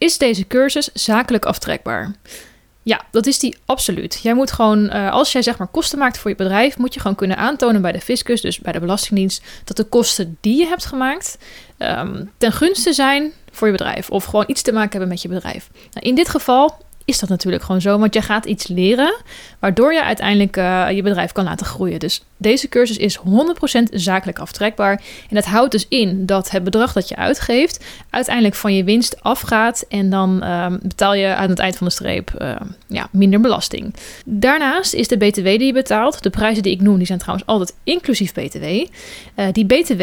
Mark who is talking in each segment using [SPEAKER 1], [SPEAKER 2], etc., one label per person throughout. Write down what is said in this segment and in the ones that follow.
[SPEAKER 1] Is deze cursus zakelijk aftrekbaar? Ja, dat is die absoluut. Jij moet gewoon, uh, als jij zeg maar kosten maakt voor je bedrijf, moet je gewoon kunnen aantonen bij de fiscus, dus bij de Belastingdienst, dat de kosten die je hebt gemaakt um, ten gunste zijn voor je bedrijf. Of gewoon iets te maken hebben met je bedrijf. Nou, in dit geval is dat natuurlijk gewoon zo. Want je gaat iets leren waardoor je uiteindelijk uh, je bedrijf kan laten groeien. Dus deze cursus is 100% zakelijk aftrekbaar. En dat houdt dus in dat het bedrag dat je uitgeeft uiteindelijk van je winst afgaat. En dan uh, betaal je aan het eind van de streep uh, ja, minder belasting. Daarnaast is de BTW die je betaalt, de prijzen die ik noem, die zijn trouwens altijd inclusief BTW. Eh, die BTW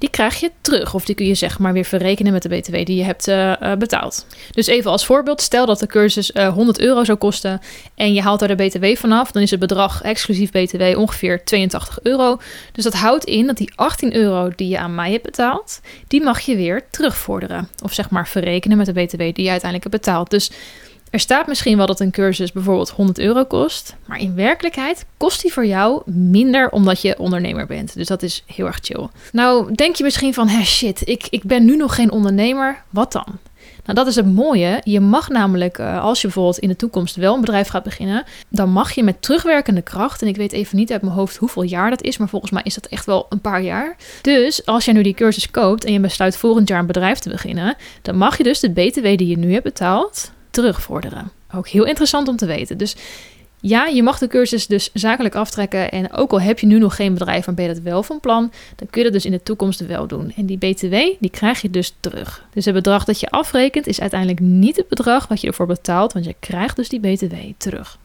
[SPEAKER 1] die krijg je terug. Of die kun je zeg maar weer verrekenen met de BTW die je hebt uh, betaald. Dus even als voorbeeld, stel dat de cursus uh, 100 euro zou kosten en je haalt daar de BTW vanaf, dan is het bedrag exclusief BTW ongeveer 82 euro. Dus dat houdt in dat die 18 euro die je aan mij hebt betaald, die mag je weer terugvorderen. Of zeg maar verrekenen met de BTW die je uiteindelijk hebt betaald. Dus er staat misschien wel dat een cursus bijvoorbeeld 100 euro kost, maar in werkelijkheid kost die voor jou minder omdat je ondernemer bent. Dus dat is heel erg chill. Nou, denk je misschien van, hé shit, ik, ik ben nu nog geen ondernemer, wat dan? Nou, dat is het mooie. Je mag namelijk, uh, als je bijvoorbeeld in de toekomst wel een bedrijf gaat beginnen, dan mag je met terugwerkende kracht, en ik weet even niet uit mijn hoofd hoeveel jaar dat is, maar volgens mij is dat echt wel een paar jaar. Dus als jij nu die cursus koopt en je besluit volgend jaar een bedrijf te beginnen, dan mag je dus de BTW die je nu hebt betaald, terugvorderen. Ook heel interessant om te weten. Dus ja, je mag de cursus dus zakelijk aftrekken. En ook al heb je nu nog geen bedrijf, maar ben je dat wel van plan, dan kun je dat dus in de toekomst wel doen. En die BTW, die krijg je dus terug. Dus het bedrag dat je afrekent is uiteindelijk niet het bedrag wat je ervoor betaalt, want je krijgt dus die BTW terug.